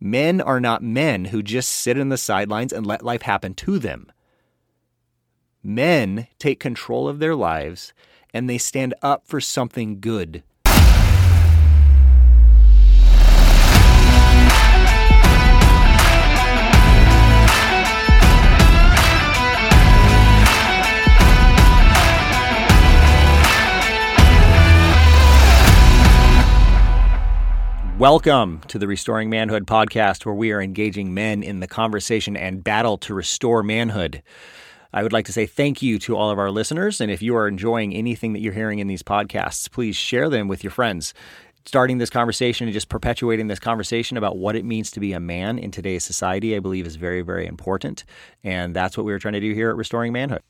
Men are not men who just sit in the sidelines and let life happen to them. Men take control of their lives and they stand up for something good. Welcome to the Restoring Manhood podcast, where we are engaging men in the conversation and battle to restore manhood. I would like to say thank you to all of our listeners. And if you are enjoying anything that you're hearing in these podcasts, please share them with your friends. Starting this conversation and just perpetuating this conversation about what it means to be a man in today's society, I believe is very, very important. And that's what we are trying to do here at Restoring Manhood.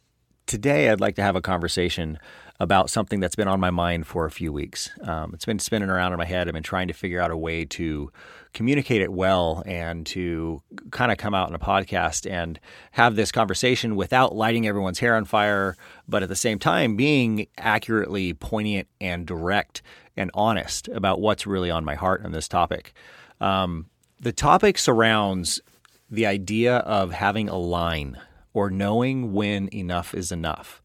Today, I'd like to have a conversation about something that's been on my mind for a few weeks. Um, it's been spinning around in my head. I've been trying to figure out a way to communicate it well and to kind of come out in a podcast and have this conversation without lighting everyone's hair on fire, but at the same time being accurately poignant and direct and honest about what's really on my heart on this topic. Um, the topic surrounds the idea of having a line or knowing when enough is enough.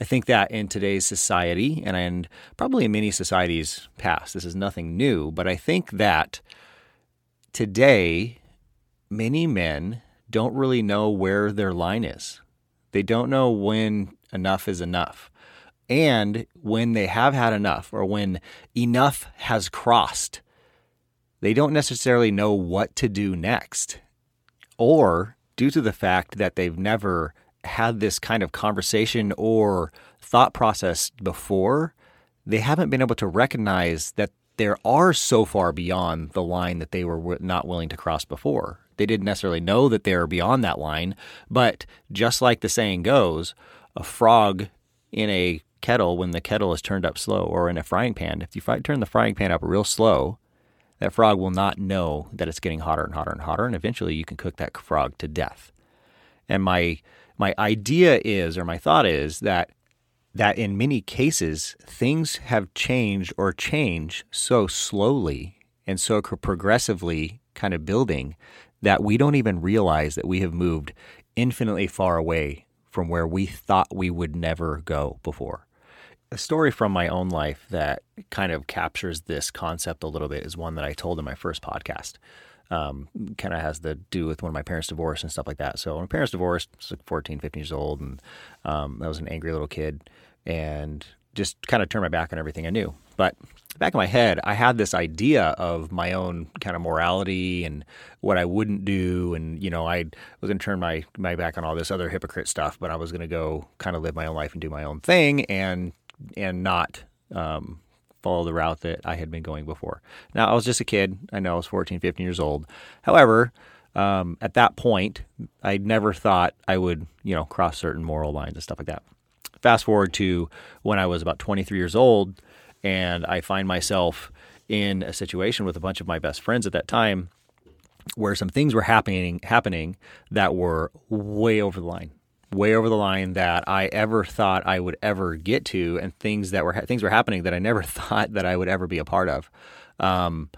I think that in today's society, and, probably in many societies past, this is nothing new, but I think that today, many men don't really know where their line is. They don't know when enough is enough. And when they have had enough, or when enough has crossed, they don't necessarily know what to do next. Or due to the fact that they've never had this kind of conversation or thought process before, they haven't been able to recognize that there are so far beyond the line that they were not willing to cross before. They didn't necessarily know that they were beyond that line, but just like the saying goes, a frog in a kettle when the kettle is turned up slow, or in a frying pan, if you turn the frying pan up real slow, that frog will not know that it's getting hotter and hotter and hotter, and eventually you can cook that frog to death. And my my idea is, or my thought is, that that in many cases things have changed or change so slowly and so progressively kind of building that we don't even realize that we have moved infinitely far away from where we thought we would never go before. A story from my own life that kind of captures this concept a little bit is one that I told in my first podcast um, kind of has to do with when my parents divorced and stuff like that. So my parents divorced, I was like 14, 15 years old, and um, I was an angry little kid and just kind of turned my back on everything I knew. But back in my head, I had this idea of my own kind of morality and what I wouldn't do. And, you know, I was going to turn my, my back on all this other hypocrite stuff, but I was going to go kind of live my own life and do my own thing and, and not, um, follow the route that I had been going before. Now, I was just a kid. I know I was 14, 15 years old. However, um, at that point, I never thought I would, you know, cross certain moral lines and stuff like that. Fast forward to when I was about 23 years old, and I find myself in a situation with a bunch of my best friends at that time where some things were happening happening that were way over the line way over the line that I ever thought I would ever get to, and things that were things were happening that I never thought that I would ever be a part of. Um,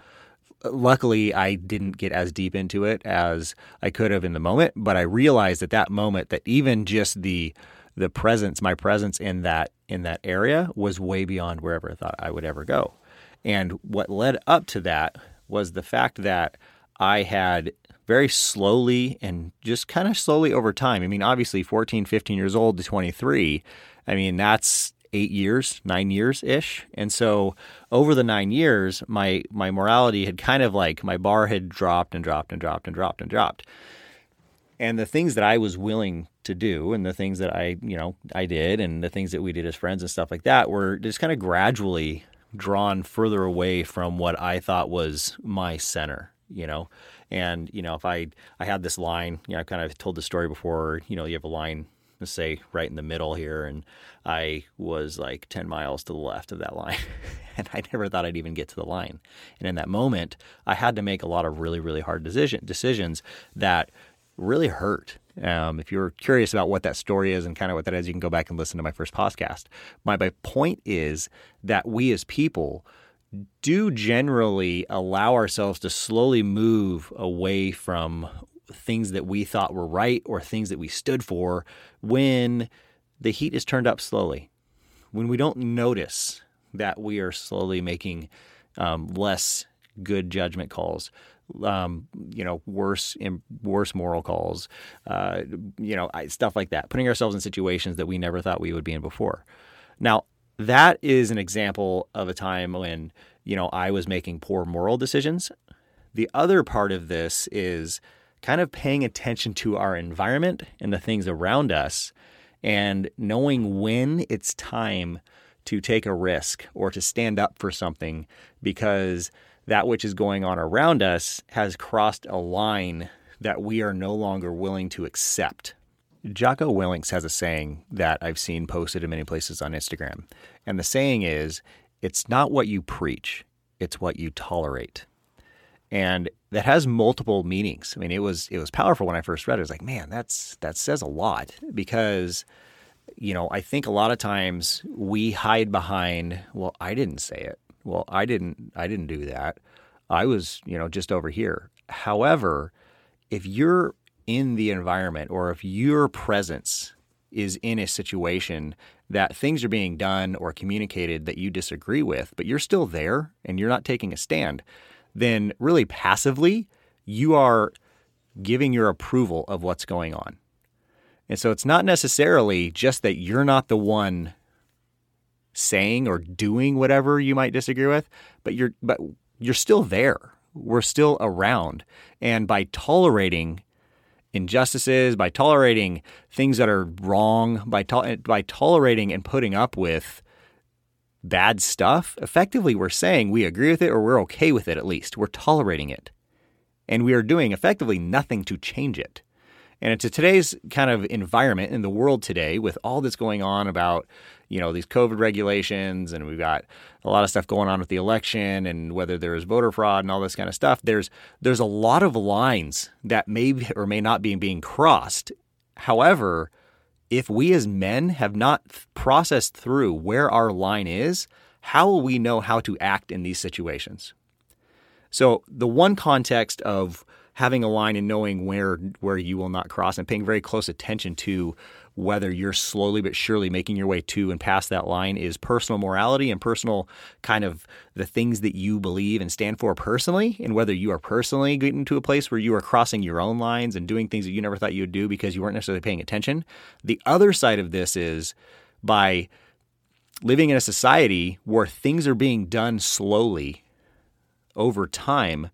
luckily, I didn't get as deep into it as I could have in the moment, but I realized at that moment that even just the the presence, my presence in that in that area was way beyond wherever I thought I would ever go. And what led up to that was the fact that I had very slowly and just kind of slowly over time. I mean, obviously 14, 15 years old to 23. I mean, that's eight years, nine years ish. And so over the nine years, my my morality had kind of like my bar had dropped and dropped and dropped and dropped and dropped. And the things that I was willing to do and the things that I, you know, I did and the things that we did as friends and stuff like that were just kind of gradually drawn further away from what I thought was my center, you know. And you know, if I I had this line, you know, I kind of told the story before. You know, you have a line, let's say, right in the middle here, and I was like ten miles to the left of that line, and I never thought I'd even get to the line. And in that moment, I had to make a lot of really really hard decision decisions that really hurt. Um, if you're curious about what that story is and kind of what that is, you can go back and listen to my first podcast. My, my point is that we as people do generally allow ourselves to slowly move away from things that we thought were right or things that we stood for when the heat is turned up slowly. When we don't notice that we are slowly making um, less good judgment calls, um, you know, worse and worse moral calls, uh, you know, stuff like that. Putting ourselves in situations that we never thought we would be in before. Now, that is an example of a time when you know I was making poor moral decisions. The other part of this is kind of paying attention to our environment and the things around us and knowing when it's time to take a risk or to stand up for something because that which is going on around us has crossed a line that we are no longer willing to accept. Jocko Willink has a saying that I've seen posted in many places on Instagram. And the saying is, it's not what you preach, it's what you tolerate. And that has multiple meanings. I mean, it was it was powerful when I first read it. It was like, man, that's that says a lot because you know, I think a lot of times we hide behind, well, I didn't say it. Well, I didn't I didn't do that. I was, you know, just over here. However, if you're in the environment or if your presence is in a situation that things are being done or communicated that you disagree with, but you're still there and you're not taking a stand, then really passively, you are giving your approval of what's going on. And so it's not necessarily just that you're not the one saying or doing whatever you might disagree with, but you're but you're still there. We're still around. And by tolerating injustices, by tolerating things that are wrong, by to- by tolerating and putting up with bad stuff, effectively we're saying we agree with it or we're okay with it at least. We're tolerating it. And we are doing effectively nothing to change it. And into today's kind of environment in the world today, with all that's going on about, you know, these COVID regulations, and we've got a lot of stuff going on with the election, and whether there is voter fraud and all this kind of stuff, there's there's a lot of lines that may or may not be being crossed. However, if we as men have not processed through where our line is, how will we know how to act in these situations? So the one context of having a line and knowing where where you will not cross and paying very close attention to whether you're slowly but surely making your way to and past that line is personal morality and personal kind of the things that you believe and stand for personally and whether you are personally getting to a place where you are crossing your own lines and doing things that you never thought you would do because you weren't necessarily paying attention. The other side of this is by living in a society where things are being done slowly over time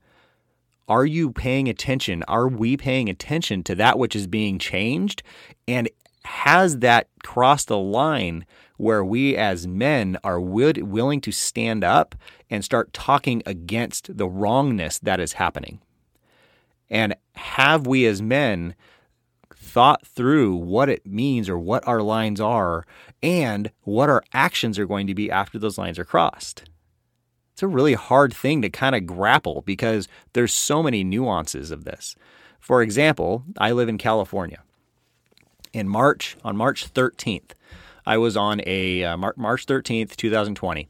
are you paying attention? Are we paying attention to that which is being changed? And has that crossed a line where we as men are willing to stand up and start talking against the wrongness that is happening? And have we as men thought through what it means or what our lines are and what our actions are going to be after those lines are crossed? It's a really hard thing to kind of grapple because there's so many nuances of this. For example, I live in California. In March, on March 13th, I was on a uh, March 13th, 2020.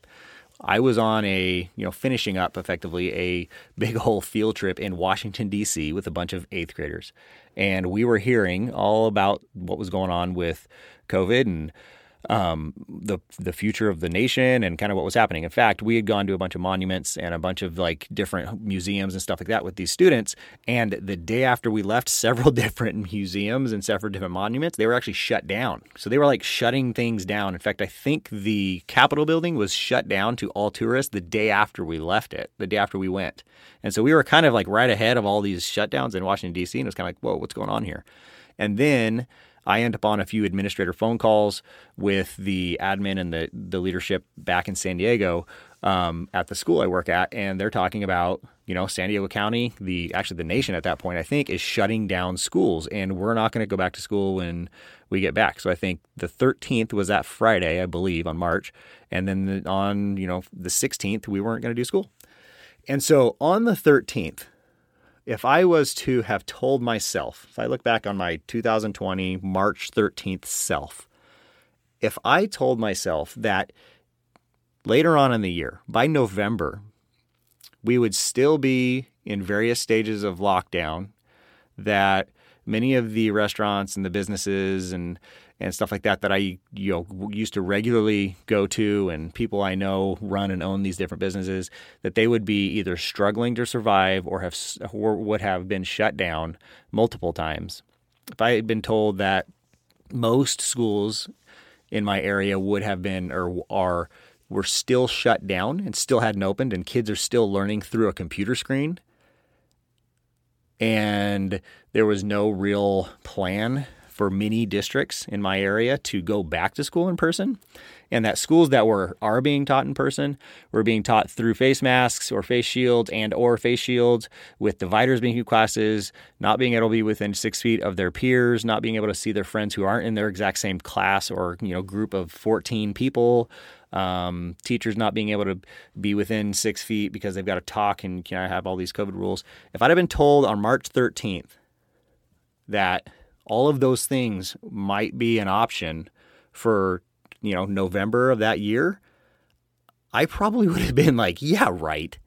I was on a, you know, finishing up effectively a big whole field trip in Washington, D.C. with a bunch of eighth graders. And we were hearing all about what was going on with COVID and um, the the future of the nation and kind of what was happening. In fact, we had gone to a bunch of monuments and a bunch of like different museums and stuff like that with these students. And the day after we left, several different museums and several different monuments they were actually shut down. So they were like shutting things down. In fact, I think the Capitol building was shut down to all tourists the day after we left it, the day after we went. And so we were kind of like right ahead of all these shutdowns in Washington D.C. and it was kind of like, whoa, what's going on here? And then I end up on a few administrator phone calls with the admin and the, the leadership back in San Diego um, at the school I work at, and they're talking about you know San Diego County, the actually the nation at that point I think is shutting down schools, and we're not going to go back to school when we get back. So I think the 13th was that Friday, I believe, on March, and then on you know the 16th we weren't going to do school, and so on the 13th if I was to have told myself, if I look back on my 2020 March 13th self, if I told myself that later on in the year, by November, we would still be in various stages of lockdown that many of the restaurants and the businesses and and stuff like that that I you know used to regularly go to and people I know run and own these different businesses that they would be either struggling to survive or have or would have been shut down multiple times. If I had been told that most schools in my area would have been or are were still shut down and still hadn't opened and kids are still learning through a computer screen and there was no real plan for many districts in my area to go back to school in person and that schools that were are being taught in person were being taught through face masks or face shields and or face shields with dividers being two classes not being able to be within six feet of their peers not being able to see their friends who aren't in their exact same class or you know group of 14 people um, teachers not being able to be within six feet because they've got to talk and can I have all these COVID rules. If I'd have been told on March 13th that all of those things might be an option for you know November of that year, I probably would have been like, yeah, right.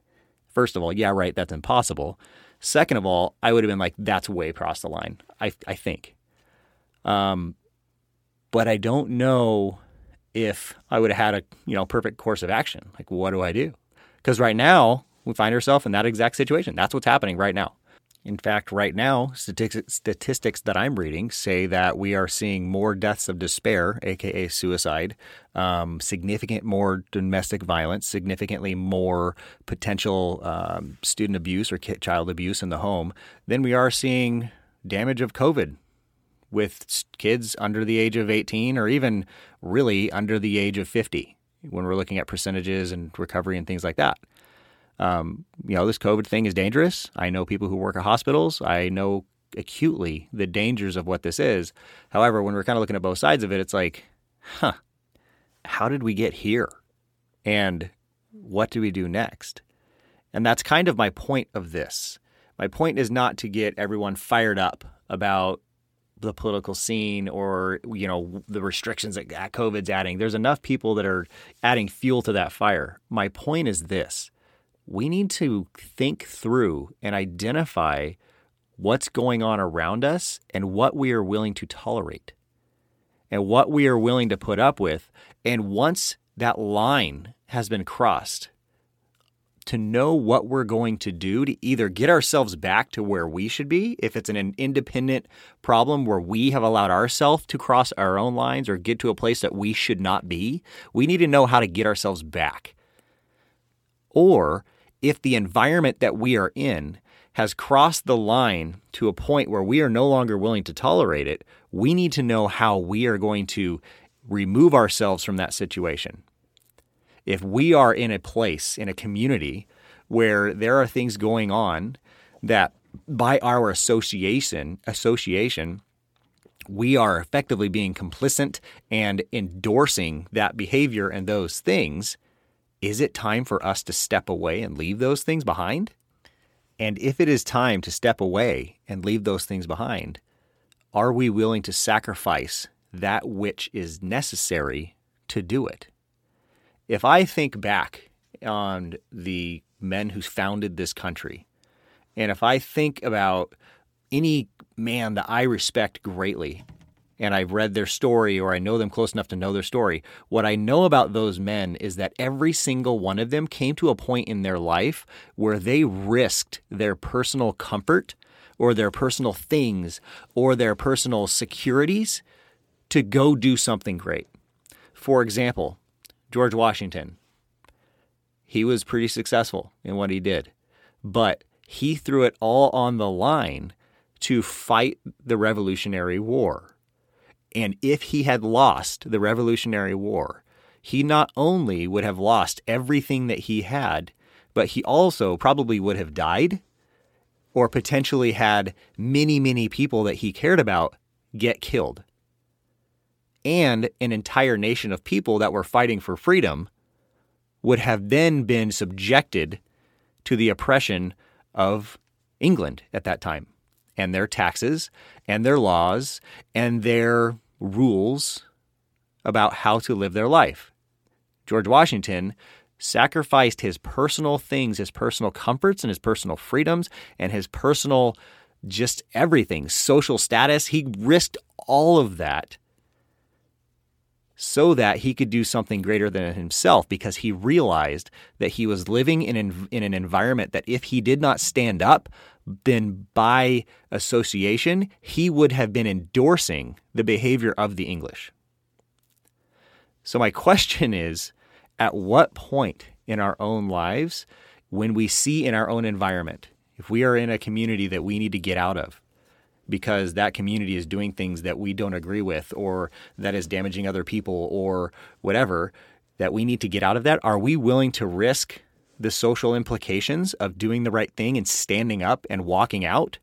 First of all, yeah, right, that's impossible. Second of all, I would have been like, that's way across the line. I I think. Um, but I don't know if I would have had a you know perfect course of action. Like, what do I do? Because right now we find ourselves in that exact situation. That's what's happening right now. In fact, right now, statistics that I'm reading say that we are seeing more deaths of despair, aka suicide, um, significant more domestic violence, significantly more potential um, student abuse or child abuse in the home than we are seeing damage of COVID with kids under the age of 18 or even really under the age of 50 when we're looking at percentages and recovery and things like that. Um, you know, this COVID thing is dangerous. I know people who work at hospitals. I know acutely the dangers of what this is. However, when we're kind of looking at both sides of it, it's like, huh, how did we get here? And what do we do next? And that's kind of my point of this. My point is not to get everyone fired up about the political scene or you know the restrictions that COVID's adding. There's enough people that are adding fuel to that fire. My point is this: we need to think through and identify what's going on around us and what we are willing to tolerate and what we are willing to put up with. And once that line has been crossed, to know what we're going to do to either get ourselves back to where we should be, if it's an independent problem where we have allowed ourselves to cross our own lines or get to a place that we should not be, we need to know how to get ourselves back. Or if the environment that we are in has crossed the line to a point where we are no longer willing to tolerate it, we need to know how we are going to remove ourselves from that situation. If we are in a place, in a community where there are things going on that by our association, association, we are effectively being complicit and endorsing that behavior and those things, is it time for us to step away and leave those things behind? And if it is time to step away and leave those things behind, are we willing to sacrifice that which is necessary to do it? If I think back on the men who founded this country, and if I think about any man that I respect greatly and I've read their story or I know them close enough to know their story, what I know about those men is that every single one of them came to a point in their life where they risked their personal comfort or their personal things or their personal securities to go do something great. For example, George Washington, he was pretty successful in what he did, but he threw it all on the line to fight the Revolutionary War and if he had lost the Revolutionary War, he not only would have lost everything that he had, but he also probably would have died or potentially had many, many people that he cared about get killed. And an entire nation of people that were fighting for freedom would have then been subjected to the oppression of England at that time and their taxes and their laws and their rules about how to live their life. George Washington sacrificed his personal things, his personal comforts and his personal freedoms and his personal just everything, social status. He risked all of that so that he could do something greater than himself because he realized that he was living in an, in an environment that if he did not stand up, then by association, he would have been endorsing the behavior of the English. So, my question is at what point in our own lives, when we see in our own environment, if we are in a community that we need to get out of, because that community is doing things that we don't agree with or that is damaging other people or whatever, that we need to get out of that? Are we willing to risk the social implications of doing the right thing and standing up and walking out?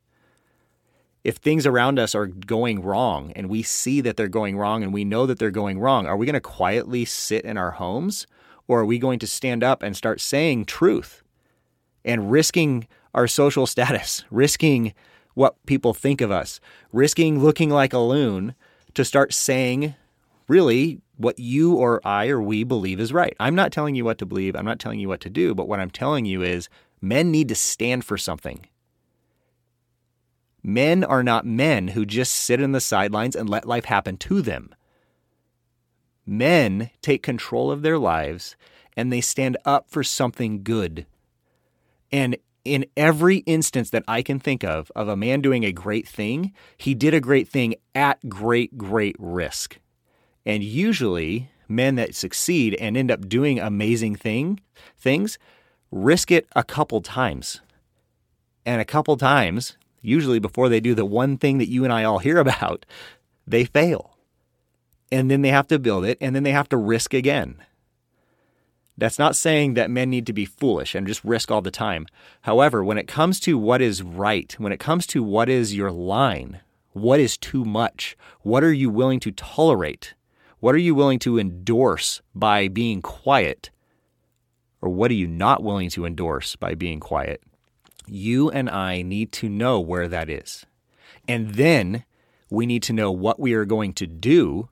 If things around us are going wrong and we see that they're going wrong and we know that they're going wrong, are we going to quietly sit in our homes or are we going to stand up and start saying truth and risking our social status, risking what people think of us, risking looking like a loon to start saying really what you or I or we believe is right. I'm not telling you what to believe, I'm not telling you what to do, but what I'm telling you is men need to stand for something. Men are not men who just sit in the sidelines and let life happen to them. Men take control of their lives and they stand up for something good. And in every instance that I can think of of a man doing a great thing, he did a great thing at great, great risk. And usually, men that succeed and end up doing amazing thing things risk it a couple times. And a couple times, usually before they do the one thing that you and I all hear about, they fail. And then they have to build it and then they have to risk again. That's not saying that men need to be foolish and just risk all the time. However, when it comes to what is right, when it comes to what is your line, what is too much, what are you willing to tolerate, what are you willing to endorse by being quiet, or what are you not willing to endorse by being quiet, you and I need to know where that is. And then we need to know what we are going to do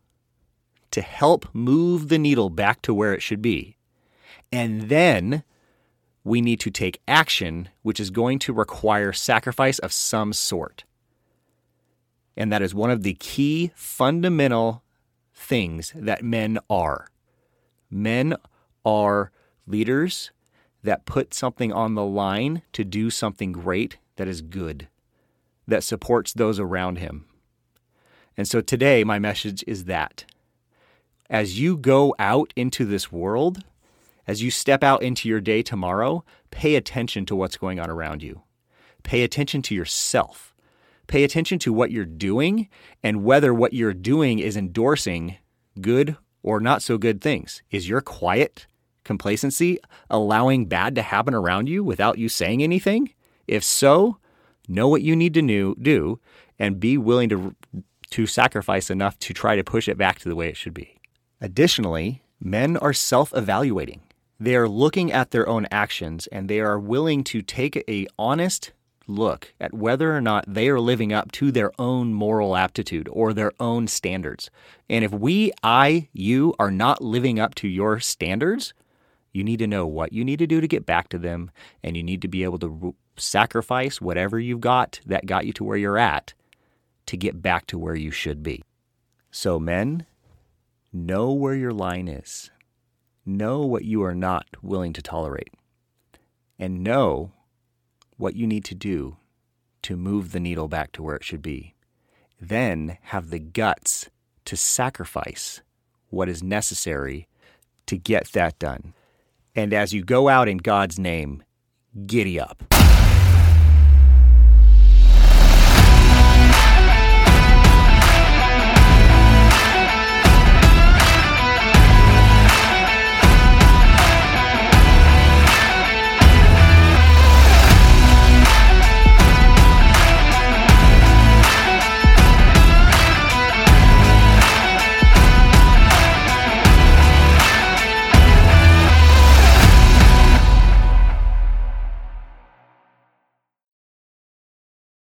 to help move the needle back to where it should be. And then we need to take action, which is going to require sacrifice of some sort. And that is one of the key fundamental things that men are. Men are leaders that put something on the line to do something great that is good, that supports those around him. And so today, my message is that as you go out into this world, as you step out into your day tomorrow, pay attention to what's going on around you. Pay attention to yourself. Pay attention to what you're doing and whether what you're doing is endorsing good or not so good things. Is your quiet complacency allowing bad to happen around you without you saying anything? If so, know what you need to do and be willing to, to sacrifice enough to try to push it back to the way it should be. Additionally, men are self evaluating. They are looking at their own actions and they are willing to take a honest look at whether or not they are living up to their own moral aptitude or their own standards. And if we, I, you are not living up to your standards, you need to know what you need to do to get back to them and you need to be able to sacrifice whatever you've got that got you to where you're at to get back to where you should be. So men, know where your line is. Know what you are not willing to tolerate, and know what you need to do to move the needle back to where it should be. Then have the guts to sacrifice what is necessary to get that done. And as you go out in God's name, giddy up.